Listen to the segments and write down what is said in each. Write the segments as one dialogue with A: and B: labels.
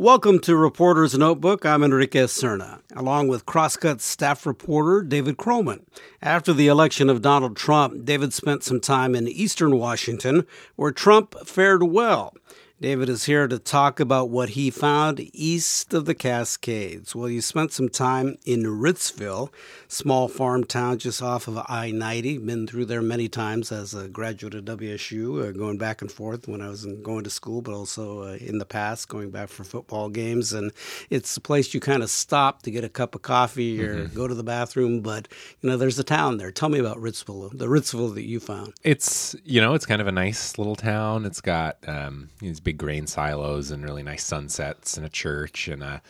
A: Welcome to Reporter's Notebook. I'm Enrique Cerna, along with Crosscut staff reporter David Kroman. After the election of Donald Trump, David spent some time in eastern Washington, where Trump fared well. David is here to talk about what he found east of the Cascades. Well, you spent some time in Ritzville, small farm town just off of I 90. Been through there many times as a graduate of WSU, uh, going back and forth when I was going to school, but also uh, in the past, going back for football games. And it's a place you kind of stop to get a cup of coffee or mm-hmm. go to the bathroom. But, you know, there's a town there. Tell me about Ritzville, the Ritzville that you found.
B: It's, you know, it's kind of a nice little town. It's got um, big grain silos and really nice sunsets and a church and a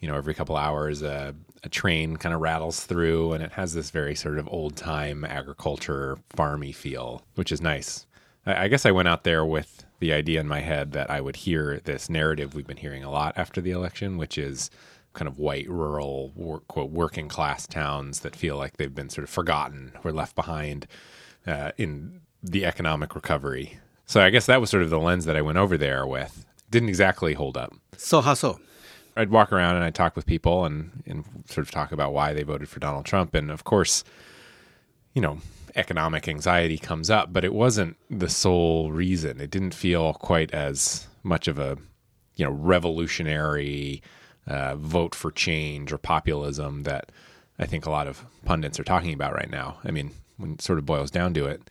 B: you know every couple hours a, a train kind of rattles through and it has this very sort of old time agriculture farmy feel which is nice. I, I guess i went out there with the idea in my head that i would hear this narrative we've been hearing a lot after the election which is kind of white rural work, quote working class towns that feel like they've been sort of forgotten or left behind uh, in the economic recovery so I guess that was sort of the lens that I went over there with didn't exactly hold up.
A: So how so?
B: I'd walk around and I'd talk with people and, and sort of talk about why they voted for Donald Trump. And of course, you know, economic anxiety comes up, but it wasn't the sole reason. It didn't feel quite as much of a, you know, revolutionary uh, vote for change or populism that I think a lot of pundits are talking about right now. I mean, when it sort of boils down to it,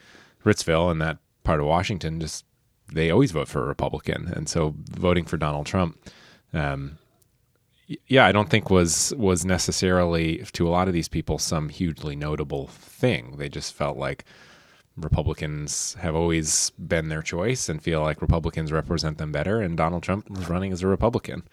B: Ritzville and that part of Washington just they always vote for a Republican, and so voting for Donald Trump, um, yeah, I don't think was was necessarily to a lot of these people some hugely notable thing. They just felt like Republicans have always been their choice and feel like Republicans represent them better, and Donald Trump was running as a Republican.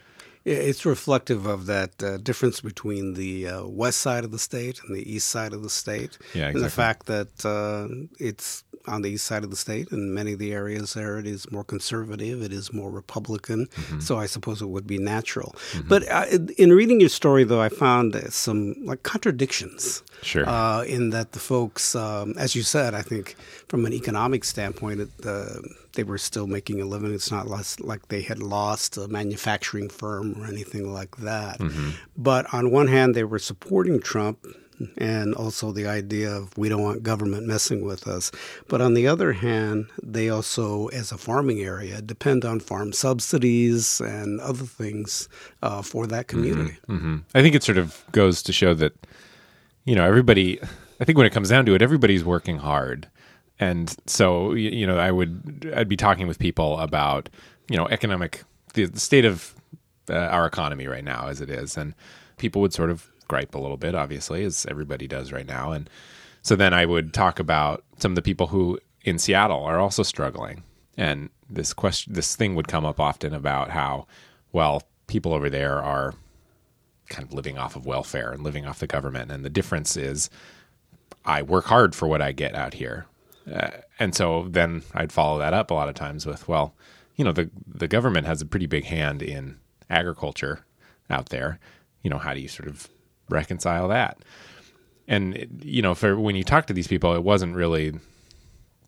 A: It's reflective of that uh, difference between the uh, west side of the state and the east side of the state.
B: Yeah, exactly.
A: And the fact that uh, it's on the east side of the state, and many of the areas there it is more conservative, it is more Republican. Mm-hmm. So I suppose it would be natural. Mm-hmm. But uh, in reading your story, though, I found some like contradictions.
B: Sure.
A: Uh, in that the folks, um, as you said, I think from an economic standpoint, it, uh, they were still making a living. It's not less, like they had lost a manufacturing firm or anything like that. Mm-hmm. But on one hand, they were supporting Trump and also the idea of we don't want government messing with us. But on the other hand, they also, as a farming area, depend on farm subsidies and other things uh, for that mm-hmm. community.
B: Mm-hmm, mm-hmm. I think it sort of goes to show that, you know, everybody, I think when it comes down to it, everybody's working hard. And so, you know, I would, I'd be talking with people about, you know, economic, the state of uh, our economy right now as it is. And people would sort of gripe a little bit, obviously, as everybody does right now. And so then I would talk about some of the people who in Seattle are also struggling. And this question, this thing would come up often about how, well, people over there are kind of living off of welfare and living off the government. And the difference is I work hard for what I get out here. Uh, and so then I'd follow that up a lot of times with, well, you know, the the government has a pretty big hand in agriculture out there. You know, how do you sort of reconcile that? And you know, for when you talk to these people, it wasn't really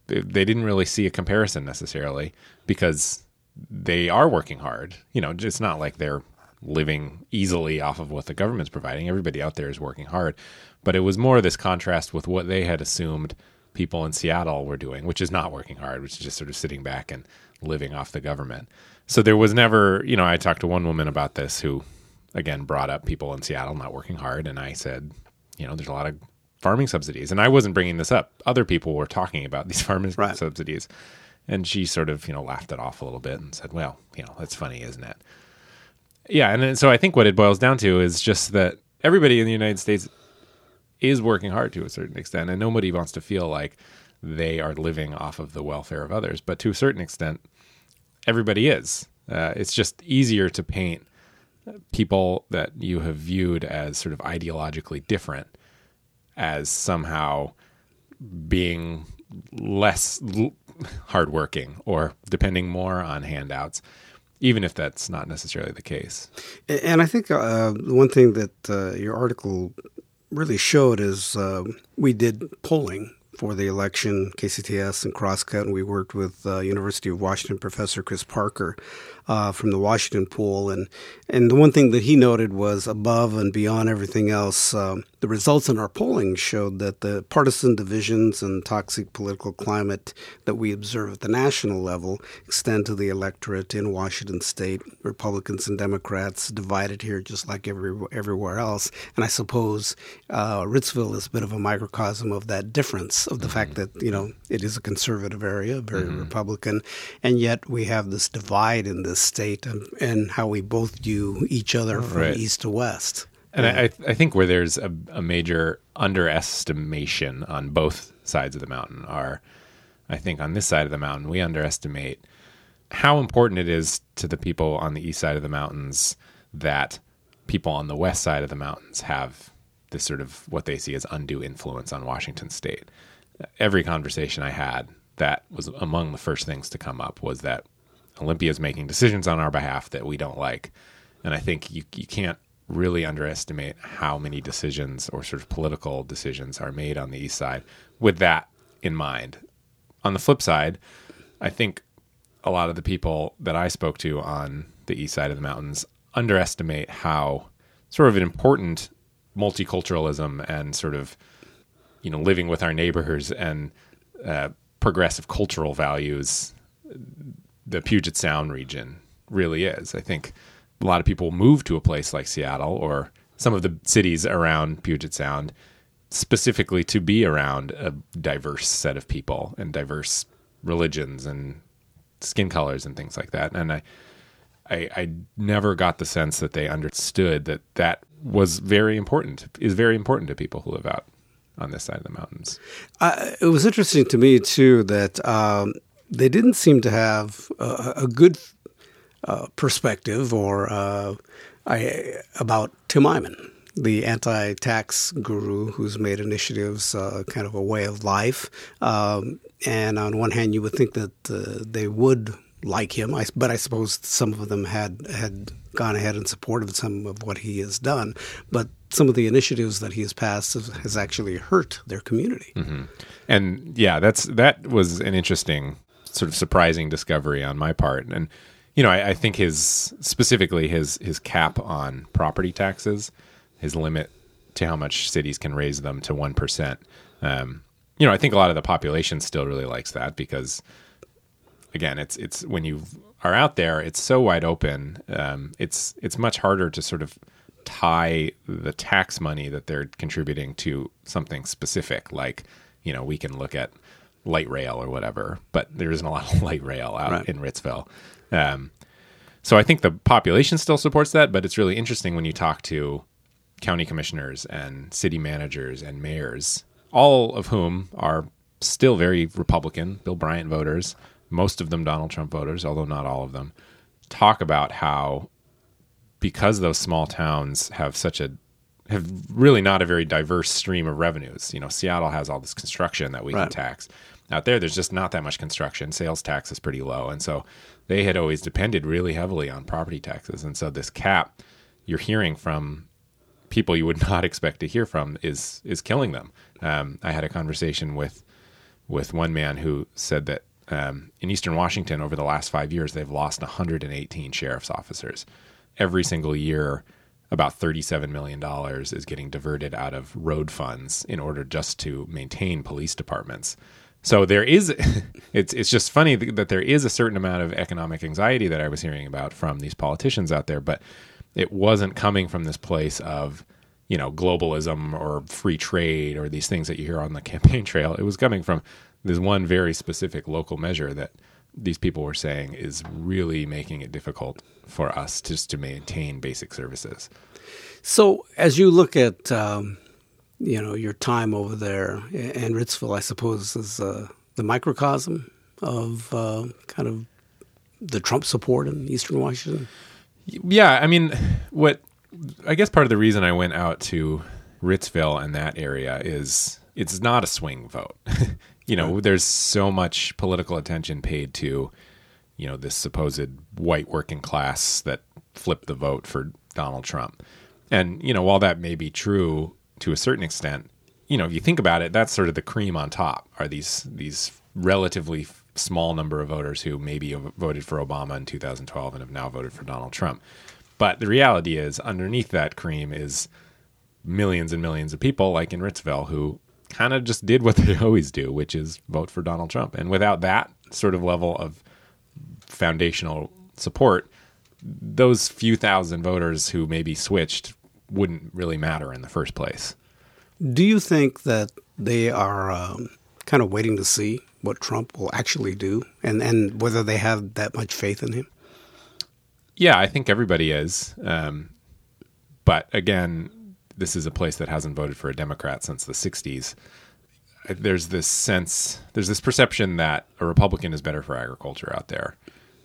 B: they didn't really see a comparison necessarily because they are working hard. You know, it's not like they're living easily off of what the government's providing. Everybody out there is working hard, but it was more this contrast with what they had assumed people in Seattle were doing, which is not working hard, which is just sort of sitting back and living off the government. So there was never, you know, I talked to one woman about this who again brought up people in Seattle not working hard, and I said, you know, there's a lot of farming subsidies, and I wasn't bringing this up. Other people were talking about these farming right. subsidies, and she sort of you know laughed it off a little bit and said, well, you know, that's funny, isn't it? Yeah, and so I think what it boils down to is just that everybody in the United States is working hard to a certain extent, and nobody wants to feel like they are living off of the welfare of others. But to a certain extent, everybody is. Uh, it's just easier to paint people that you have viewed as sort of ideologically different as somehow being less l- hardworking or depending more on handouts, even if that's not necessarily the case.
A: And I think uh, one thing that uh, your article really showed is uh, we did polling for the election, KCTS and Crosscut, and we worked with uh, University of Washington professor Chris Parker uh, from the Washington Poll, and and the one thing that he noted was above and beyond everything else, um, the results in our polling showed that the partisan divisions and toxic political climate that we observe at the national level extend to the electorate in Washington State. Republicans and Democrats divided here, just like every, everywhere else. And I suppose uh, Ritzville is a bit of a microcosm of that difference of the mm-hmm. fact that you know it is a conservative area, very mm-hmm. Republican, and yet we have this divide in this state and, and how we both view each other from right. east to west.
B: And yeah. I, I think where there's a, a, major underestimation on both sides of the mountain are, I think on this side of the mountain, we underestimate how important it is to the people on the east side of the mountains that people on the west side of the mountains have this sort of what they see as undue influence on Washington state. Every conversation I had, that was among the first things to come up was that Olympia is making decisions on our behalf that we don't like. And I think you, you can't really underestimate how many decisions or sort of political decisions are made on the east side with that in mind. On the flip side, I think a lot of the people that I spoke to on the east side of the mountains underestimate how sort of an important multiculturalism and sort of you know living with our neighbors and uh, progressive cultural values the Puget Sound region really is. I think a lot of people move to a place like Seattle or some of the cities around Puget Sound specifically to be around a diverse set of people and diverse religions and skin colors and things like that. And I, I, I never got the sense that they understood that that was very important, is very important to people who live out on this side of the mountains.
A: Uh, it was interesting to me too that um, they didn't seem to have a, a good uh, perspective or uh, I, about Tim Eyman, the anti-tax guru who's made initiatives uh, kind of a way of life. Um, and on one hand, you would think that uh, they would like him, I, but I suppose some of them had had gone ahead and supported some of what he has done. But some of the initiatives that he has passed has, has actually hurt their community.
B: Mm-hmm. And yeah, that's that was an interesting sort of surprising discovery on my part. And you know, I, I, think his specifically his his cap on property taxes, his limit to how much cities can raise them to one percent. Um, you know, I think a lot of the population still really likes that because, again, it's it's when you are out there, it's so wide open. Um, it's it's much harder to sort of tie the tax money that they're contributing to something specific. Like, you know, we can look at light rail or whatever, but there isn't a lot of light rail out right. in Ritzville. Um, so I think the population still supports that, but it's really interesting when you talk to county commissioners and city managers and mayors, all of whom are still very Republican, Bill Bryant voters, most of them Donald Trump voters, although not all of them, talk about how because those small towns have such a have really not a very diverse stream of revenues. You know, Seattle has all this construction that we right. can tax. Out there, there's just not that much construction. Sales tax is pretty low, and so they had always depended really heavily on property taxes. And so this cap, you're hearing from people you would not expect to hear from, is is killing them. Um, I had a conversation with with one man who said that um, in Eastern Washington, over the last five years, they've lost 118 sheriff's officers. Every single year, about $37 million is getting diverted out of road funds in order just to maintain police departments. So there is, it's it's just funny that there is a certain amount of economic anxiety that I was hearing about from these politicians out there, but it wasn't coming from this place of, you know, globalism or free trade or these things that you hear on the campaign trail. It was coming from this one very specific local measure that these people were saying is really making it difficult for us just to maintain basic services.
A: So, as you look at um, you know your time over there and Ritzville, I suppose, is uh, the microcosm of uh, kind of the Trump support in Eastern Washington.
B: Yeah, I mean, what I guess part of the reason I went out to Ritzville and that area is it's not a swing vote. you know, right. there's so much political attention paid to you know this supposed white working class that flipped the vote for Donald Trump. And you know, while that may be true to a certain extent, you know, if you think about it, that's sort of the cream on top. Are these these relatively small number of voters who maybe voted for Obama in 2012 and have now voted for Donald Trump. But the reality is, underneath that cream is millions and millions of people, like in Ritzville, who kind of just did what they always do, which is vote for Donald Trump. And without that sort of level of foundational support, those few thousand voters who maybe switched wouldn't really matter in the first place.
A: Do you think that they are um, kind of waiting to see what Trump will actually do and, and whether they have that much faith in him?
B: Yeah, I think everybody is. Um, but again, this is a place that hasn't voted for a Democrat since the 60s. There's this sense, there's this perception that a Republican is better for agriculture out there.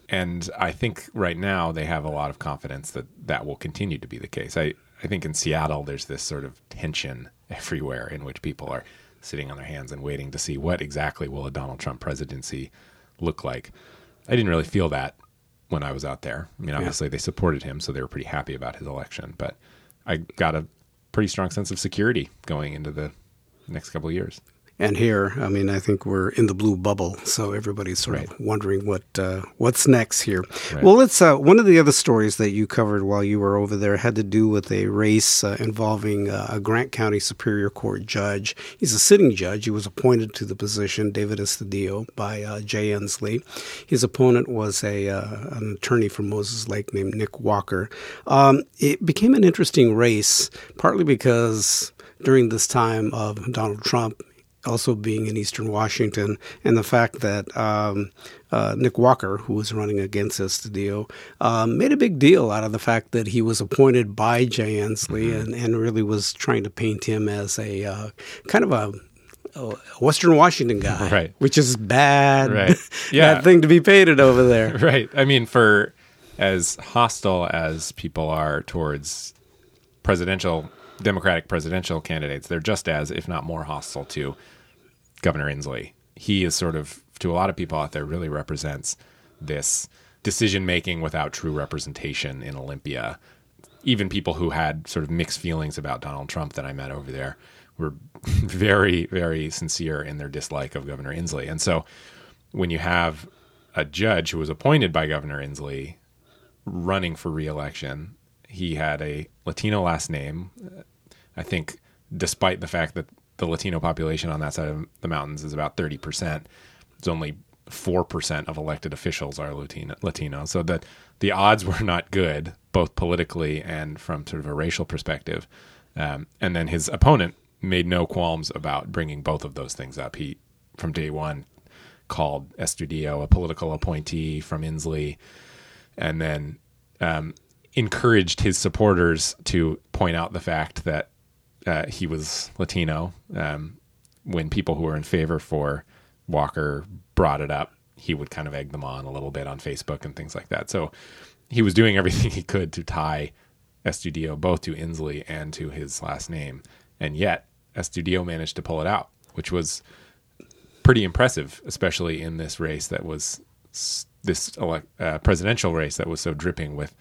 B: And I think right now they have a lot of confidence that that will continue to be the case. I, I think in Seattle, there's this sort of tension everywhere in which people are sitting on their hands and waiting to see what exactly will a Donald Trump presidency look like. I didn't really feel that when I was out there. I mean, obviously yeah. they supported him, so they were pretty happy about his election. But I got a pretty strong sense of security going into the next couple of years.
A: And here, I mean, I think we're in the blue bubble, so everybody's sort right. of wondering what uh, what's next here. Right. Well, let's. Uh, one of the other stories that you covered while you were over there had to do with a race uh, involving uh, a Grant County Superior Court judge. He's a sitting judge. He was appointed to the position, David Estudillo, by uh, Jay Inslee. His opponent was a uh, an attorney from Moses Lake named Nick Walker. Um, it became an interesting race, partly because during this time of Donald Trump, also being in Eastern Washington, and the fact that um, uh, Nick Walker, who was running against Estudillo, um, made a big deal out of the fact that he was appointed by Jay Inslee mm-hmm. and, and really was trying to paint him as a uh, kind of a Western Washington guy,
B: right?
A: Which is bad,
B: right? Yeah,
A: bad thing to be painted over there,
B: right? I mean, for as hostile as people are towards presidential Democratic presidential candidates, they're just as, if not more, hostile to Governor Inslee. He is sort of, to a lot of people out there, really represents this decision making without true representation in Olympia. Even people who had sort of mixed feelings about Donald Trump that I met over there were very, very sincere in their dislike of Governor Inslee. And so when you have a judge who was appointed by Governor Inslee running for reelection, he had a Latino last name. I think, despite the fact that the Latino population on that side of the mountains is about 30%. It's only 4% of elected officials are Latino, Latino. So that the odds were not good, both politically and from sort of a racial perspective. Um, and then his opponent made no qualms about bringing both of those things up. He, from day one, called Estudillo a political appointee from Inslee, and then um, encouraged his supporters to point out the fact that uh, he was Latino. Um, when people who were in favor for Walker brought it up, he would kind of egg them on a little bit on Facebook and things like that. So he was doing everything he could to tie Estudillo both to Inslee and to his last name. And yet, Estudillo managed to pull it out, which was pretty impressive, especially in this race that was this uh, presidential race that was so dripping with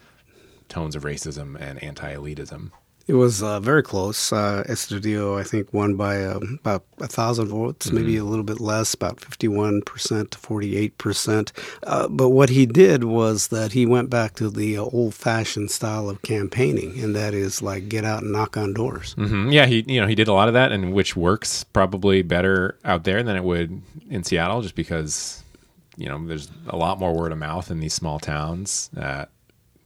B: tones of racism and anti elitism.
A: It was uh, very close. Uh, Estudillo, I think, won by um, about a thousand votes, mm-hmm. maybe a little bit less, about fifty-one percent to forty-eight percent. Uh, but what he did was that he went back to the uh, old-fashioned style of campaigning, and that is like get out and knock on doors.
B: Mm-hmm. Yeah, he you know he did a lot of that, and which works probably better out there than it would in Seattle, just because you know there's a lot more word of mouth in these small towns.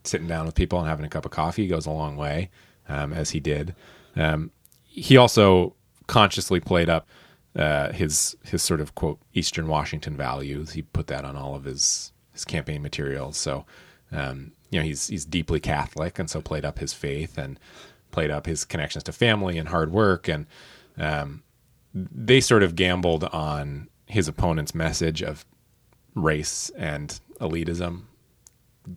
B: Sitting down with people and having a cup of coffee goes a long way um, as he did. Um, he also consciously played up uh, his his sort of quote Eastern Washington values. He put that on all of his his campaign materials. So um, you know he's he's deeply Catholic, and so played up his faith and played up his connections to family and hard work, and um, they sort of gambled on his opponent's message of race and elitism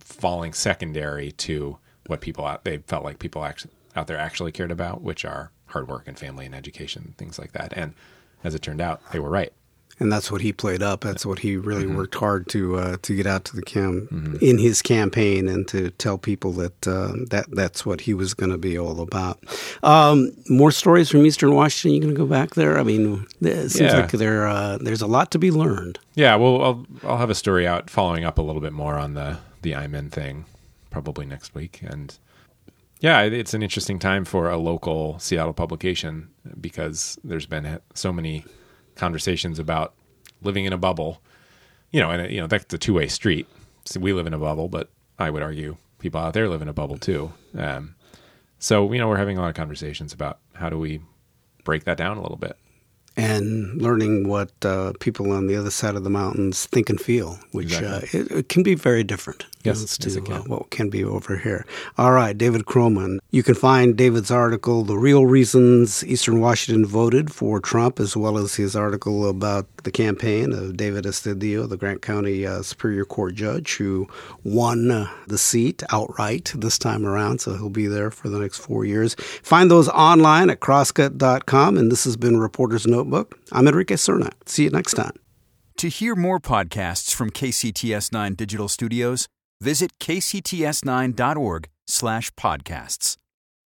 B: falling secondary to what people out they felt like people actually out there actually cared about, which are hard work and family and education, things like that. And as it turned out, they were right.
A: and that's what he played up. That's what he really mm-hmm. worked hard to uh, to get out to the cam mm-hmm. in his campaign and to tell people that uh, that that's what he was going to be all about. Um, more stories from Eastern Washington. You going to go back there? I mean, it seems yeah. like there uh, there's a lot to be learned.
B: Yeah, well, I'll I'll have a story out following up a little bit more on the the Eyman thing probably next week and. Yeah, it's an interesting time for a local Seattle publication because there's been so many conversations about living in a bubble. You know, and you know that's a two way street. So we live in a bubble, but I would argue people out there live in a bubble too. Um, so you know, we're having a lot of conversations about how do we break that down a little bit
A: and learning what uh, people on the other side of the mountains think and feel, which exactly. uh, it, it, can be very different
B: yes,
A: to uh, what can be over here. All right, David Kroman. You can find David's article, The Real Reasons Eastern Washington Voted for Trump, as well as his article about the campaign of David Estudillo, the Grant County uh, Superior Court judge who won uh, the seat outright this time around. So he'll be there for the next four years. Find those online at crosscut.com. And this has been Reporter's Notebook. I'm Enrique Cerna. See you next time.
C: To hear more podcasts from KCTS 9 Digital Studios, visit kcts9.org slash podcasts.